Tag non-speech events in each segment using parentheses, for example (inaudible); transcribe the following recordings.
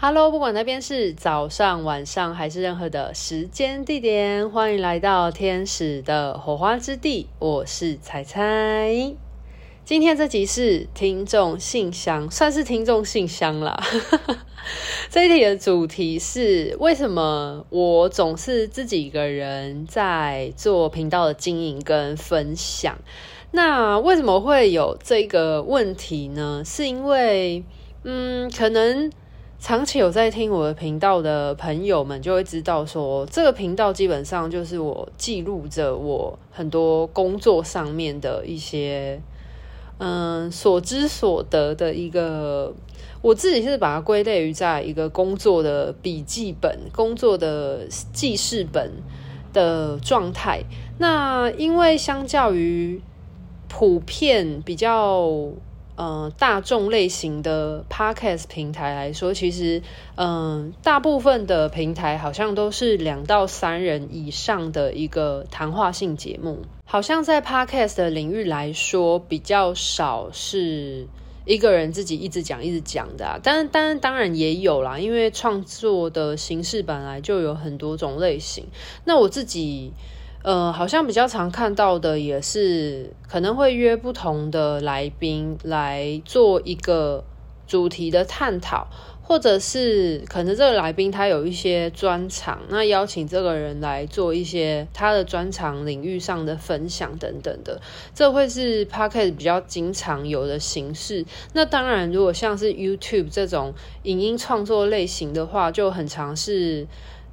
Hello，不管那边是早上、晚上还是任何的时间地点，欢迎来到天使的火花之地。我是彩彩。今天这集是听众信箱，算是听众信箱啦。(laughs) 这一题的主题是为什么我总是自己一个人在做频道的经营跟分享？那为什么会有这个问题呢？是因为，嗯，可能。长期有在听我的频道的朋友们就会知道说，这个频道基本上就是我记录着我很多工作上面的一些，嗯，所知所得的一个，我自己是把它归类于在一个工作的笔记本、工作的记事本的状态。那因为相较于普遍比较。呃，大众类型的 podcast 平台来说，其实，嗯、大部分的平台好像都是两到三人以上的一个谈话性节目，好像在 podcast 的领域来说，比较少是一个人自己一直讲一直讲的啊。但但当然也有啦，因为创作的形式本来就有很多种类型。那我自己。呃，好像比较常看到的也是可能会约不同的来宾来做一个主题的探讨，或者是可能这个来宾他有一些专长，那邀请这个人来做一些他的专长领域上的分享等等的，这会是 Podcast 比较经常有的形式。那当然，如果像是 YouTube 这种影音创作类型的话，就很常是。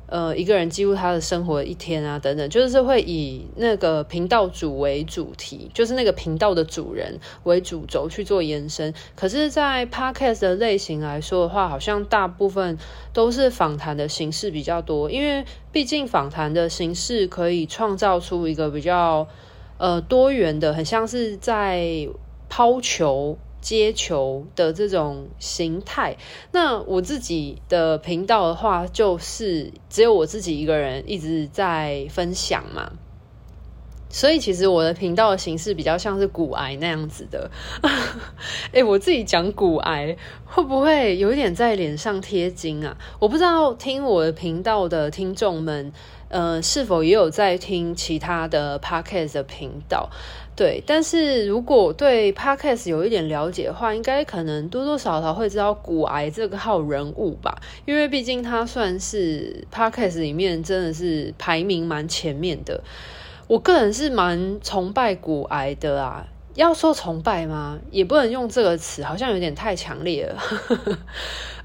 呃，一个人记录他的生活一天啊，等等，就是会以那个频道主为主题，就是那个频道的主人为主轴去做延伸。可是，在 Podcast 的类型来说的话，好像大部分都是访谈的形式比较多，因为毕竟访谈的形式可以创造出一个比较呃多元的，很像是在抛球。接球的这种形态，那我自己的频道的话，就是只有我自己一个人一直在分享嘛，所以其实我的频道的形式比较像是股癌那样子的。(laughs) 哎，我自己讲股癌会不会有一点在脸上贴金啊？我不知道听我的频道的听众们，呃，是否也有在听其他的 Podcast 的频道？对，但是如果对 Podcast 有一点了解的话，应该可能多多少少会知道骨癌这个号人物吧，因为毕竟他算是 Podcast 里面真的是排名蛮前面的。我个人是蛮崇拜骨癌的啊，要说崇拜吗？也不能用这个词，好像有点太强烈了。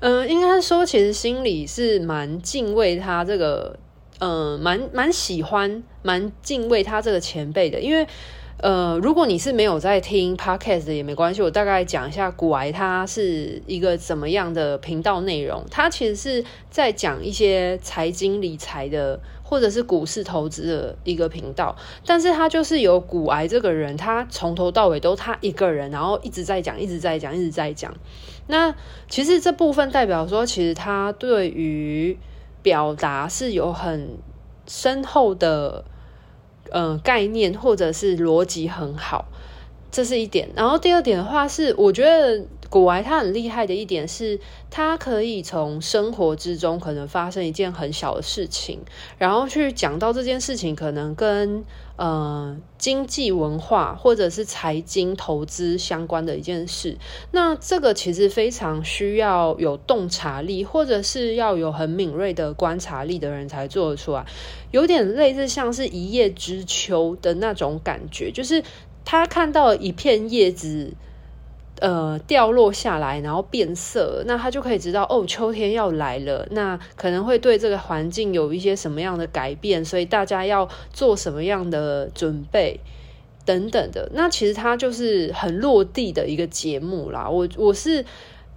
嗯、(laughs) 应该说其实心里是蛮敬畏他这个，呃，蛮蛮喜欢、蛮敬畏他这个前辈的，因为。呃，如果你是没有在听 Podcast 的也没关系，我大概讲一下股癌它是一个怎么样的频道内容。它其实是在讲一些财经理财的，或者是股市投资的一个频道。但是它就是有股癌这个人，他从头到尾都他一个人，然后一直在讲，一直在讲，一直在讲。那其实这部分代表说，其实他对于表达是有很深厚的。呃，概念或者是逻辑很好，这是一点。然后第二点的话是，我觉得股癌他很厉害的一点是，他可以从生活之中可能发生一件很小的事情，然后去讲到这件事情可能跟呃经济文化或者是财经投资相关的一件事。那这个其实非常需要有洞察力，或者是要有很敏锐的观察力的人才做得出来。有点类似像是一叶知秋的那种感觉，就是他看到一片叶子，呃，掉落下来，然后变色，那他就可以知道哦，秋天要来了，那可能会对这个环境有一些什么样的改变，所以大家要做什么样的准备等等的。那其实它就是很落地的一个节目啦。我我是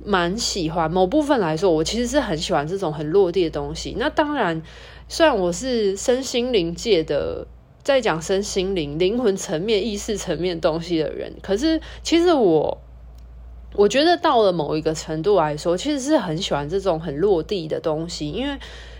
蛮喜欢，某部分来说，我其实是很喜欢这种很落地的东西。那当然。虽然我是身心灵界的，在讲身心灵、灵魂层面、意识层面东西的人，可是其实我，我觉得到了某一个程度来说，其实是很喜欢这种很落地的东西，因为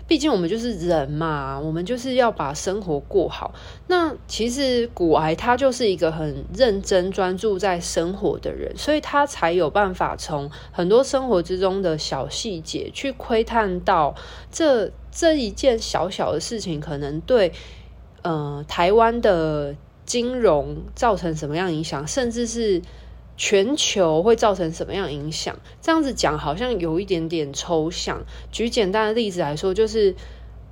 毕竟我们就是人嘛，我们就是要把生活过好。那其实古癌他就是一个很认真专注在生活的人，所以他才有办法从很多生活之中的小细节去窥探到这这一件小小的事情可能对呃台湾的金融造成什么样影响，甚至是。全球会造成什么样影响？这样子讲好像有一点点抽象。举简单的例子来说，就是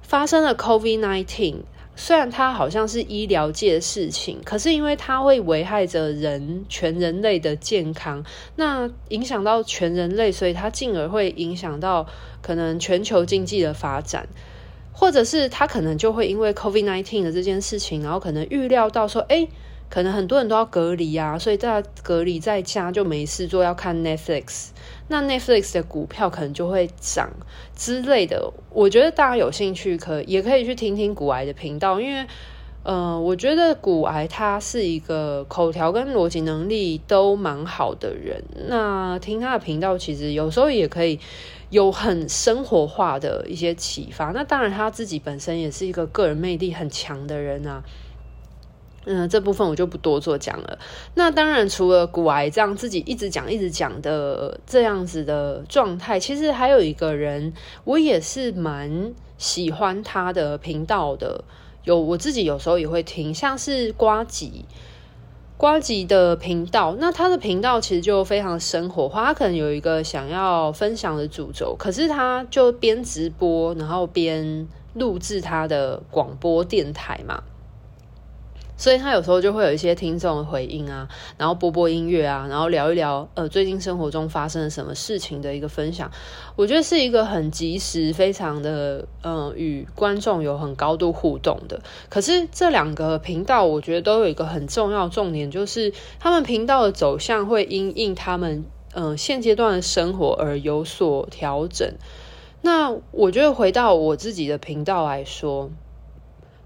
发生了 COVID-19，虽然它好像是医疗界的事情，可是因为它会危害着人全人类的健康，那影响到全人类，所以它进而会影响到可能全球经济的发展，或者是它可能就会因为 COVID-19 的这件事情，然后可能预料到说，哎。可能很多人都要隔离啊，所以大家隔离在家就没事做，要看 Netflix。那 Netflix 的股票可能就会涨之类的。我觉得大家有兴趣可也可以去听听古癌的频道，因为呃，我觉得股癌他是一个口条跟逻辑能力都蛮好的人。那听他的频道，其实有时候也可以有很生活化的一些启发。那当然他自己本身也是一个个人魅力很强的人啊。嗯，这部分我就不多做讲了。那当然，除了古癌这样自己一直讲、一直讲的这样子的状态，其实还有一个人，我也是蛮喜欢他的频道的。有我自己有时候也会听，像是瓜吉、瓜吉的频道。那他的频道其实就非常生活化，他可能有一个想要分享的主轴，可是他就边直播，然后边录制他的广播电台嘛。所以他有时候就会有一些听众的回应啊，然后播播音乐啊，然后聊一聊呃最近生活中发生了什么事情的一个分享，我觉得是一个很及时、非常的呃与观众有很高度互动的。可是这两个频道，我觉得都有一个很重要重点，就是他们频道的走向会因应他们呃现阶段的生活而有所调整。那我觉得回到我自己的频道来说。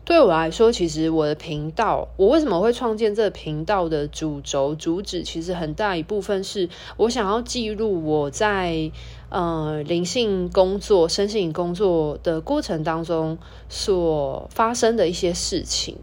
对我来说，其实我的频道，我为什么会创建这个频道的主轴、主旨，其实很大一部分是我想要记录我在呃灵性工作、身心工作的过程当中所发生的一些事情。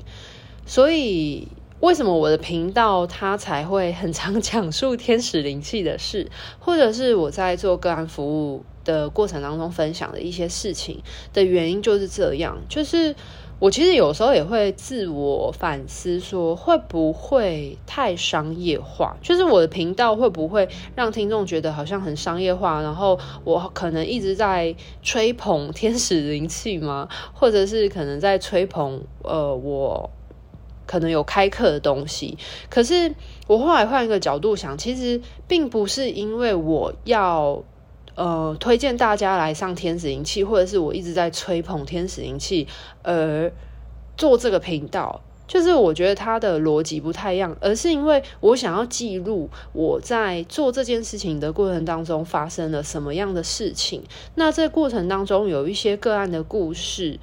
所以，为什么我的频道它才会很常 (laughs) 讲述天使灵气的事，或者是我在做个案服务的过程当中分享的一些事情的原因，就是这样，就是。我其实有时候也会自我反思，说会不会太商业化？就是我的频道会不会让听众觉得好像很商业化？然后我可能一直在吹捧天使灵气吗？或者是可能在吹捧呃，我可能有开课的东西？可是我后来换一个角度想，其实并不是因为我要。呃，推荐大家来上天使灵气，或者是我一直在吹捧天使灵气，而做这个频道，就是我觉得它的逻辑不太一样，而是因为我想要记录我在做这件事情的过程当中发生了什么样的事情。那这过程当中有一些个案的故事，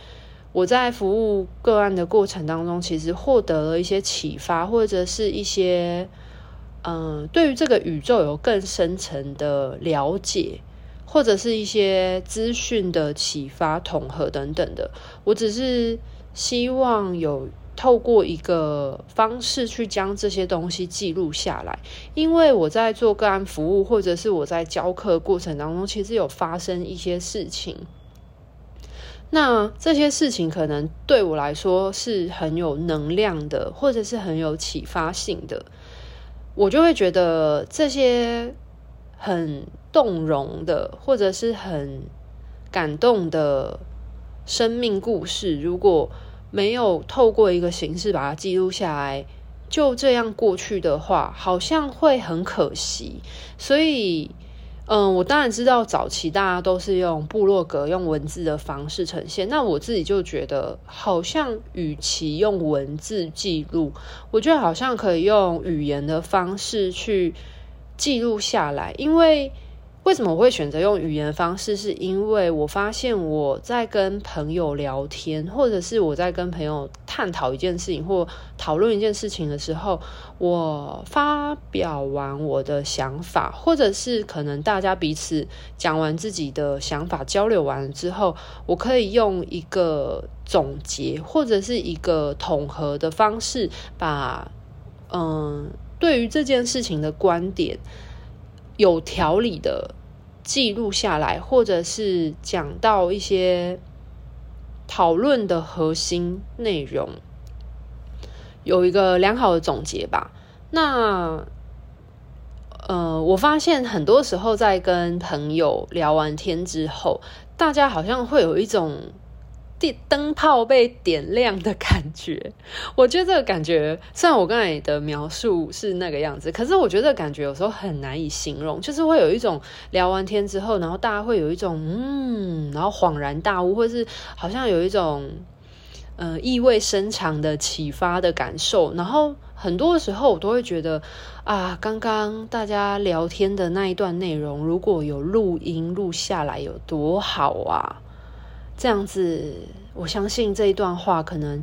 我在服务个案的过程当中，其实获得了一些启发，或者是一些嗯、对于这个宇宙有更深层的了解。或者是一些资讯的启发、统合等等的，我只是希望有透过一个方式去将这些东西记录下来，因为我在做个案服务，或者是我在教课过程当中，其实有发生一些事情。那这些事情可能对我来说是很有能量的，或者是很有启发性的，我就会觉得这些很。动容的，或者是很感动的生命故事，如果没有透过一个形式把它记录下来，就这样过去的话，好像会很可惜。所以，嗯，我当然知道早期大家都是用部落格、用文字的方式呈现，那我自己就觉得，好像与其用文字记录，我觉得好像可以用语言的方式去记录下来，因为。为什么我会选择用语言方式？是因为我发现我在跟朋友聊天，或者是我在跟朋友探讨一件事情或讨论一件事情的时候，我发表完我的想法，或者是可能大家彼此讲完自己的想法，交流完了之后，我可以用一个总结或者是一个统合的方式，把嗯，对于这件事情的观点有条理的。记录下来，或者是讲到一些讨论的核心内容，有一个良好的总结吧。那，呃，我发现很多时候在跟朋友聊完天之后，大家好像会有一种。电灯泡被点亮的感觉，(laughs) 我觉得这个感觉，虽然我刚才的描述是那个样子，可是我觉得这个感觉有时候很难以形容，就是会有一种聊完天之后，然后大家会有一种嗯，然后恍然大悟，或是好像有一种呃意味深长的启发的感受。然后很多的时候，我都会觉得啊，刚刚大家聊天的那一段内容，如果有录音录下来，有多好啊！这样子，我相信这一段话可能，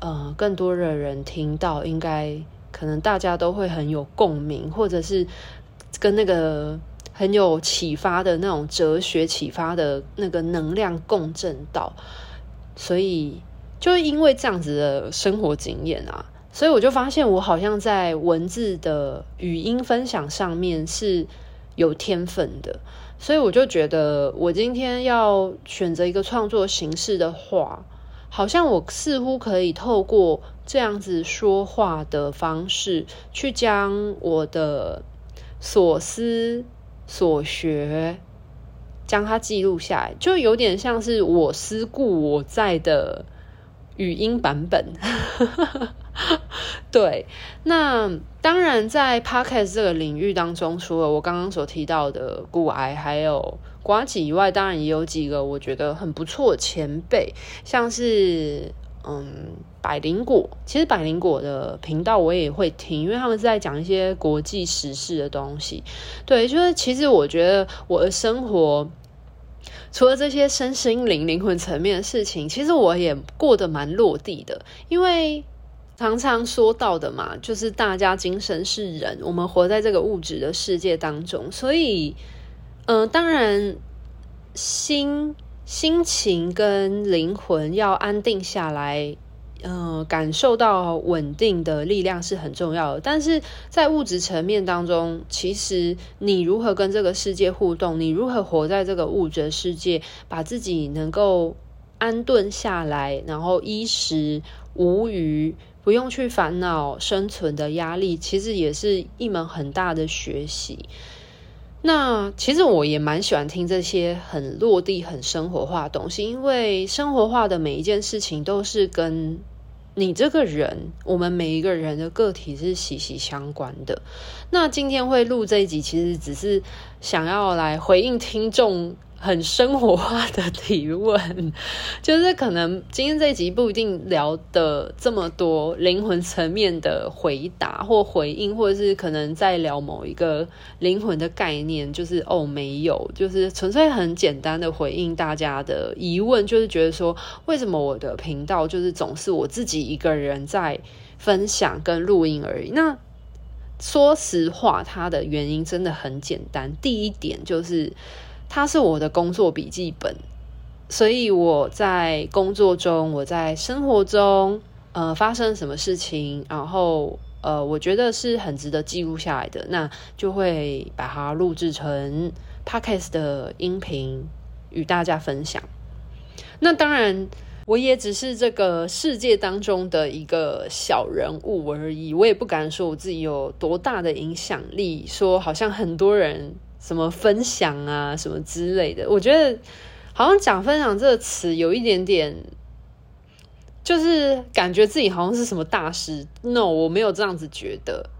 呃，更多的人听到，应该可能大家都会很有共鸣，或者是跟那个很有启发的那种哲学启发的那个能量共振到。所以，就因为这样子的生活经验啊，所以我就发现，我好像在文字的语音分享上面是有天分的。所以我就觉得，我今天要选择一个创作形式的话，好像我似乎可以透过这样子说话的方式，去将我的所思所学，将它记录下来，就有点像是我思故我在的语音版本。(laughs) 对，那当然，在 Podcast 这个领域当中，除了我刚刚所提到的骨癌还有呱吉以外，当然也有几个我觉得很不错的前辈，像是嗯百灵果。其实百灵果的频道我也会听，因为他们是在讲一些国际时事的东西。对，就是其实我觉得我的生活除了这些身心灵、灵魂层面的事情，其实我也过得蛮落地的，因为。常常说到的嘛，就是大家精神是人，我们活在这个物质的世界当中，所以，嗯、呃，当然心心情跟灵魂要安定下来，嗯、感受到稳定的力量是很重要的。但是在物质层面当中，其实你如何跟这个世界互动，你如何活在这个物质世界，把自己能够安顿下来，然后衣食无虞。不用去烦恼生存的压力，其实也是一门很大的学习。那其实我也蛮喜欢听这些很落地、很生活化的东西，因为生活化的每一件事情都是跟你这个人，我们每一个人的个体是息息相关的。那今天会录这一集，其实只是想要来回应听众。很生活化的提问，(laughs) 就是可能今天这一集不一定聊的这么多灵魂层面的回答或回应，或者是可能在聊某一个灵魂的概念，就是哦没有，就是纯粹很简单的回应大家的疑问，就是觉得说为什么我的频道就是总是我自己一个人在分享跟录音而已。那说实话，它的原因真的很简单，第一点就是。它是我的工作笔记本，所以我在工作中，我在生活中，呃，发生什么事情，然后呃，我觉得是很值得记录下来的，那就会把它录制成 Podcast 的音频与大家分享。那当然，我也只是这个世界当中的一个小人物而已，我也不敢说我自己有多大的影响力，说好像很多人。什么分享啊，什么之类的，我觉得好像讲分享这个词有一点点，就是感觉自己好像是什么大师。No，我没有这样子觉得。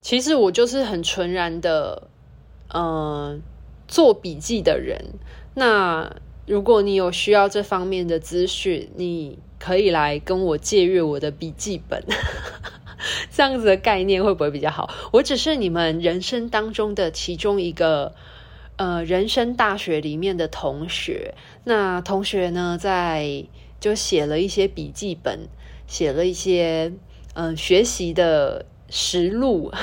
其实我就是很纯然的，嗯、做笔记的人。那如果你有需要这方面的资讯，你可以来跟我借阅我的笔记本。(laughs) 这样子的概念会不会比较好？我只是你们人生当中的其中一个，呃人生大学里面的同学。那同学呢，在就写了一些笔记本，写了一些嗯、呃、学习的实录。(laughs)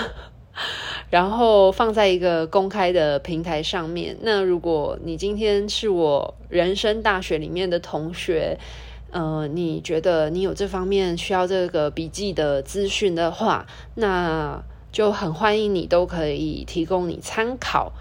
然后放在一个公开的平台上面。那如果你今天是我人生大学里面的同学，呃，你觉得你有这方面需要这个笔记的资讯的话，那就很欢迎你都可以提供你参考。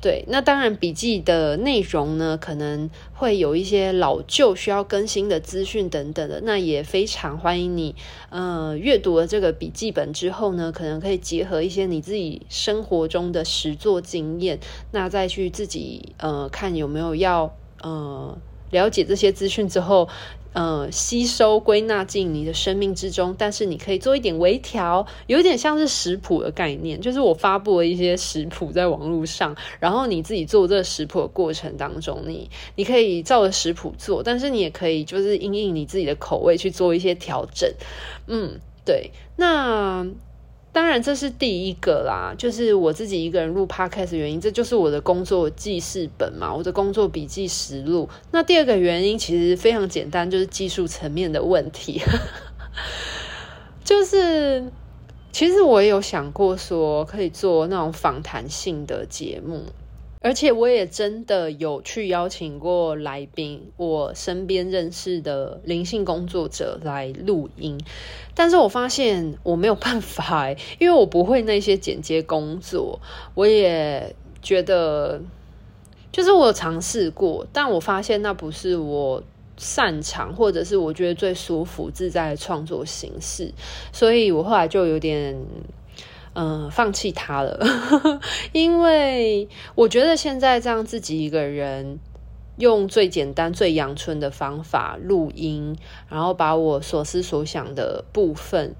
对，那当然笔记的内容呢，可能会有一些老旧需要更新的资讯等等的，那也非常欢迎你，呃，阅读了这个笔记本之后呢，可能可以结合一些你自己生活中的实作经验，那再去自己呃看有没有要呃了解这些资讯之后。呃，吸收归纳进你的生命之中，但是你可以做一点微调，有点像是食谱的概念，就是我发布了一些食谱在网络上，然后你自己做这个食谱的过程当中，你你可以照着食谱做，但是你也可以就是因应你自己的口味去做一些调整。嗯，对，那。当然，这是第一个啦，就是我自己一个人录 podcast 原因，这就是我的工作记事本嘛，我的工作笔记实录。那第二个原因其实非常简单，就是技术层面的问题，(laughs) 就是其实我也有想过说可以做那种访谈性的节目。而且我也真的有去邀请过来宾，我身边认识的灵性工作者来录音，但是我发现我没有办法，因为我不会那些剪接工作，我也觉得，就是我有尝试过，但我发现那不是我擅长，或者是我觉得最舒服自在的创作形式，所以我后来就有点。嗯，放弃他了，(laughs) 因为我觉得现在这样自己一个人用最简单、最阳春的方法录音，然后把我所思所想的部分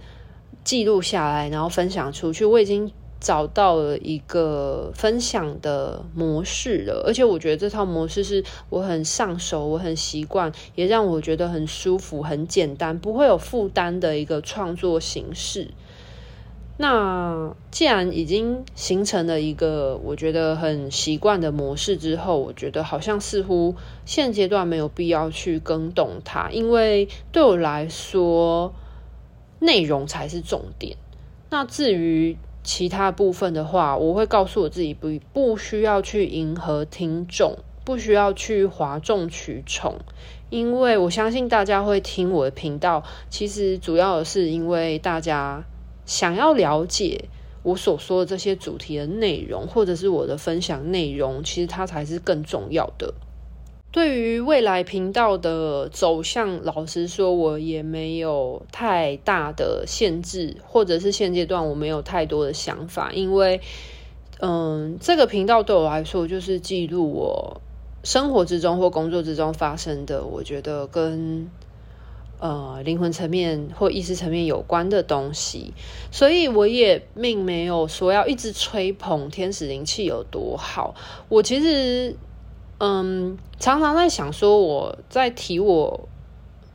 记录下来，然后分享出去，我已经找到了一个分享的模式了。而且我觉得这套模式是我很上手、我很习惯，也让我觉得很舒服、很简单，不会有负担的一个创作形式。那既然已经形成了一个我觉得很习惯的模式之后，我觉得好像似乎现阶段没有必要去更动它，因为对我来说，内容才是重点。那至于其他部分的话，我会告诉我自己不不需要去迎合听众，不需要去哗众取宠，因为我相信大家会听我的频道，其实主要的是因为大家。想要了解我所说的这些主题的内容，或者是我的分享内容，其实它才是更重要的。对于未来频道的走向，老实说，我也没有太大的限制，或者是现阶段我没有太多的想法，因为，嗯，这个频道对我来说就是记录我生活之中或工作之中发生的，我觉得跟。呃，灵魂层面或意识层面有关的东西，所以我也并没有说要一直吹捧天使灵气有多好。我其实，嗯，常常在想说，我在提我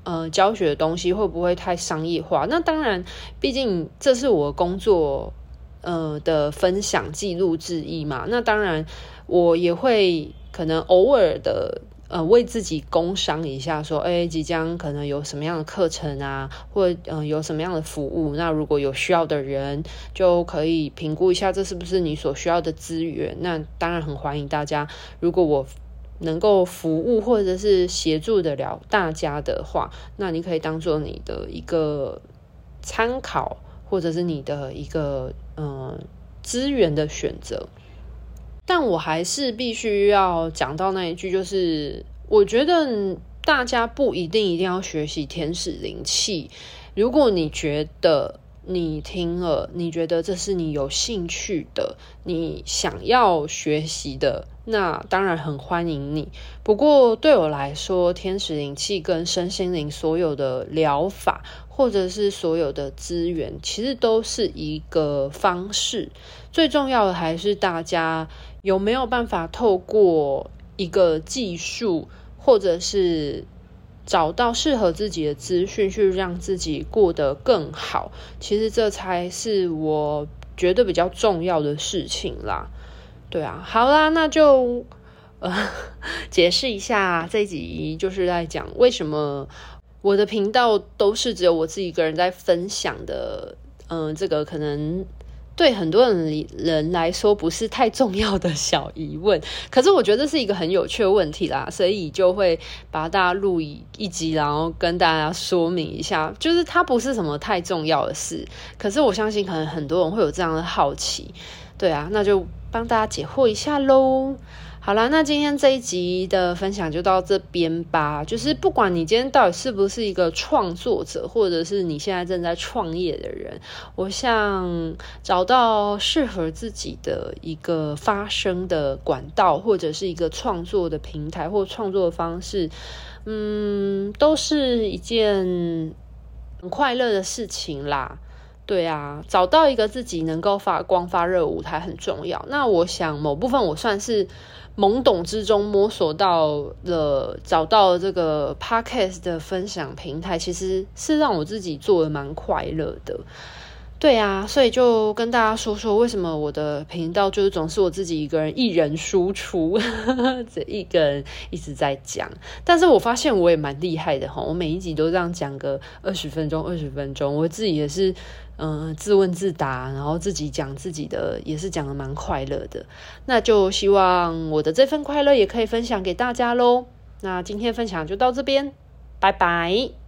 呃教学的东西会不会太商业化？那当然，毕竟这是我工作呃的分享记录之一嘛。那当然，我也会可能偶尔的。呃，为自己工商一下，说，哎，即将可能有什么样的课程啊，或嗯、呃，有什么样的服务？那如果有需要的人，就可以评估一下，这是不是你所需要的资源？那当然很欢迎大家，如果我能够服务或者是协助得了大家的话，那你可以当做你的一个参考，或者是你的一个嗯、资源的选择。但我还是必须要讲到那一句，就是我觉得大家不一定一定要学习天使灵气。如果你觉得你听了，你觉得这是你有兴趣的，你想要学习的，那当然很欢迎你。不过对我来说，天使灵气跟身心灵所有的疗法，或者是所有的资源，其实都是一个方式。最重要的还是大家。有没有办法透过一个技术，或者是找到适合自己的资讯，去让自己过得更好？其实这才是我觉得比较重要的事情啦。对啊，好啦，那就呃 (laughs) 解释一下这一集就是在讲为什么我的频道都是只有我自己一个人在分享的，嗯、呃，这个可能。对很多人人来说不是太重要的小疑问，可是我觉得这是一个很有趣的问题啦，所以就会把大家录一一集，然后跟大家说明一下，就是它不是什么太重要的事，可是我相信可能很多人会有这样的好奇，对啊，那就帮大家解惑一下喽。好啦，那今天这一集的分享就到这边吧。就是不管你今天到底是不是一个创作者，或者是你现在正在创业的人，我想找到适合自己的一个发声的管道，或者是一个创作的平台或创作的方式，嗯，都是一件很快乐的事情啦。对啊，找到一个自己能够发光发热舞台很重要。那我想某部分我算是。懵懂之中摸索到了，找到了这个 podcast 的分享平台，其实是让我自己做的蛮快乐的。对啊，所以就跟大家说说，为什么我的频道就是总是我自己一个人一人输出，这一个人一直在讲。但是我发现我也蛮厉害的哈，我每一集都这样讲个二十分钟，二十分钟，我自己也是嗯、自问自答，然后自己讲自己的，也是讲的蛮快乐的。那就希望我的这份快乐也可以分享给大家喽。那今天分享就到这边，拜拜。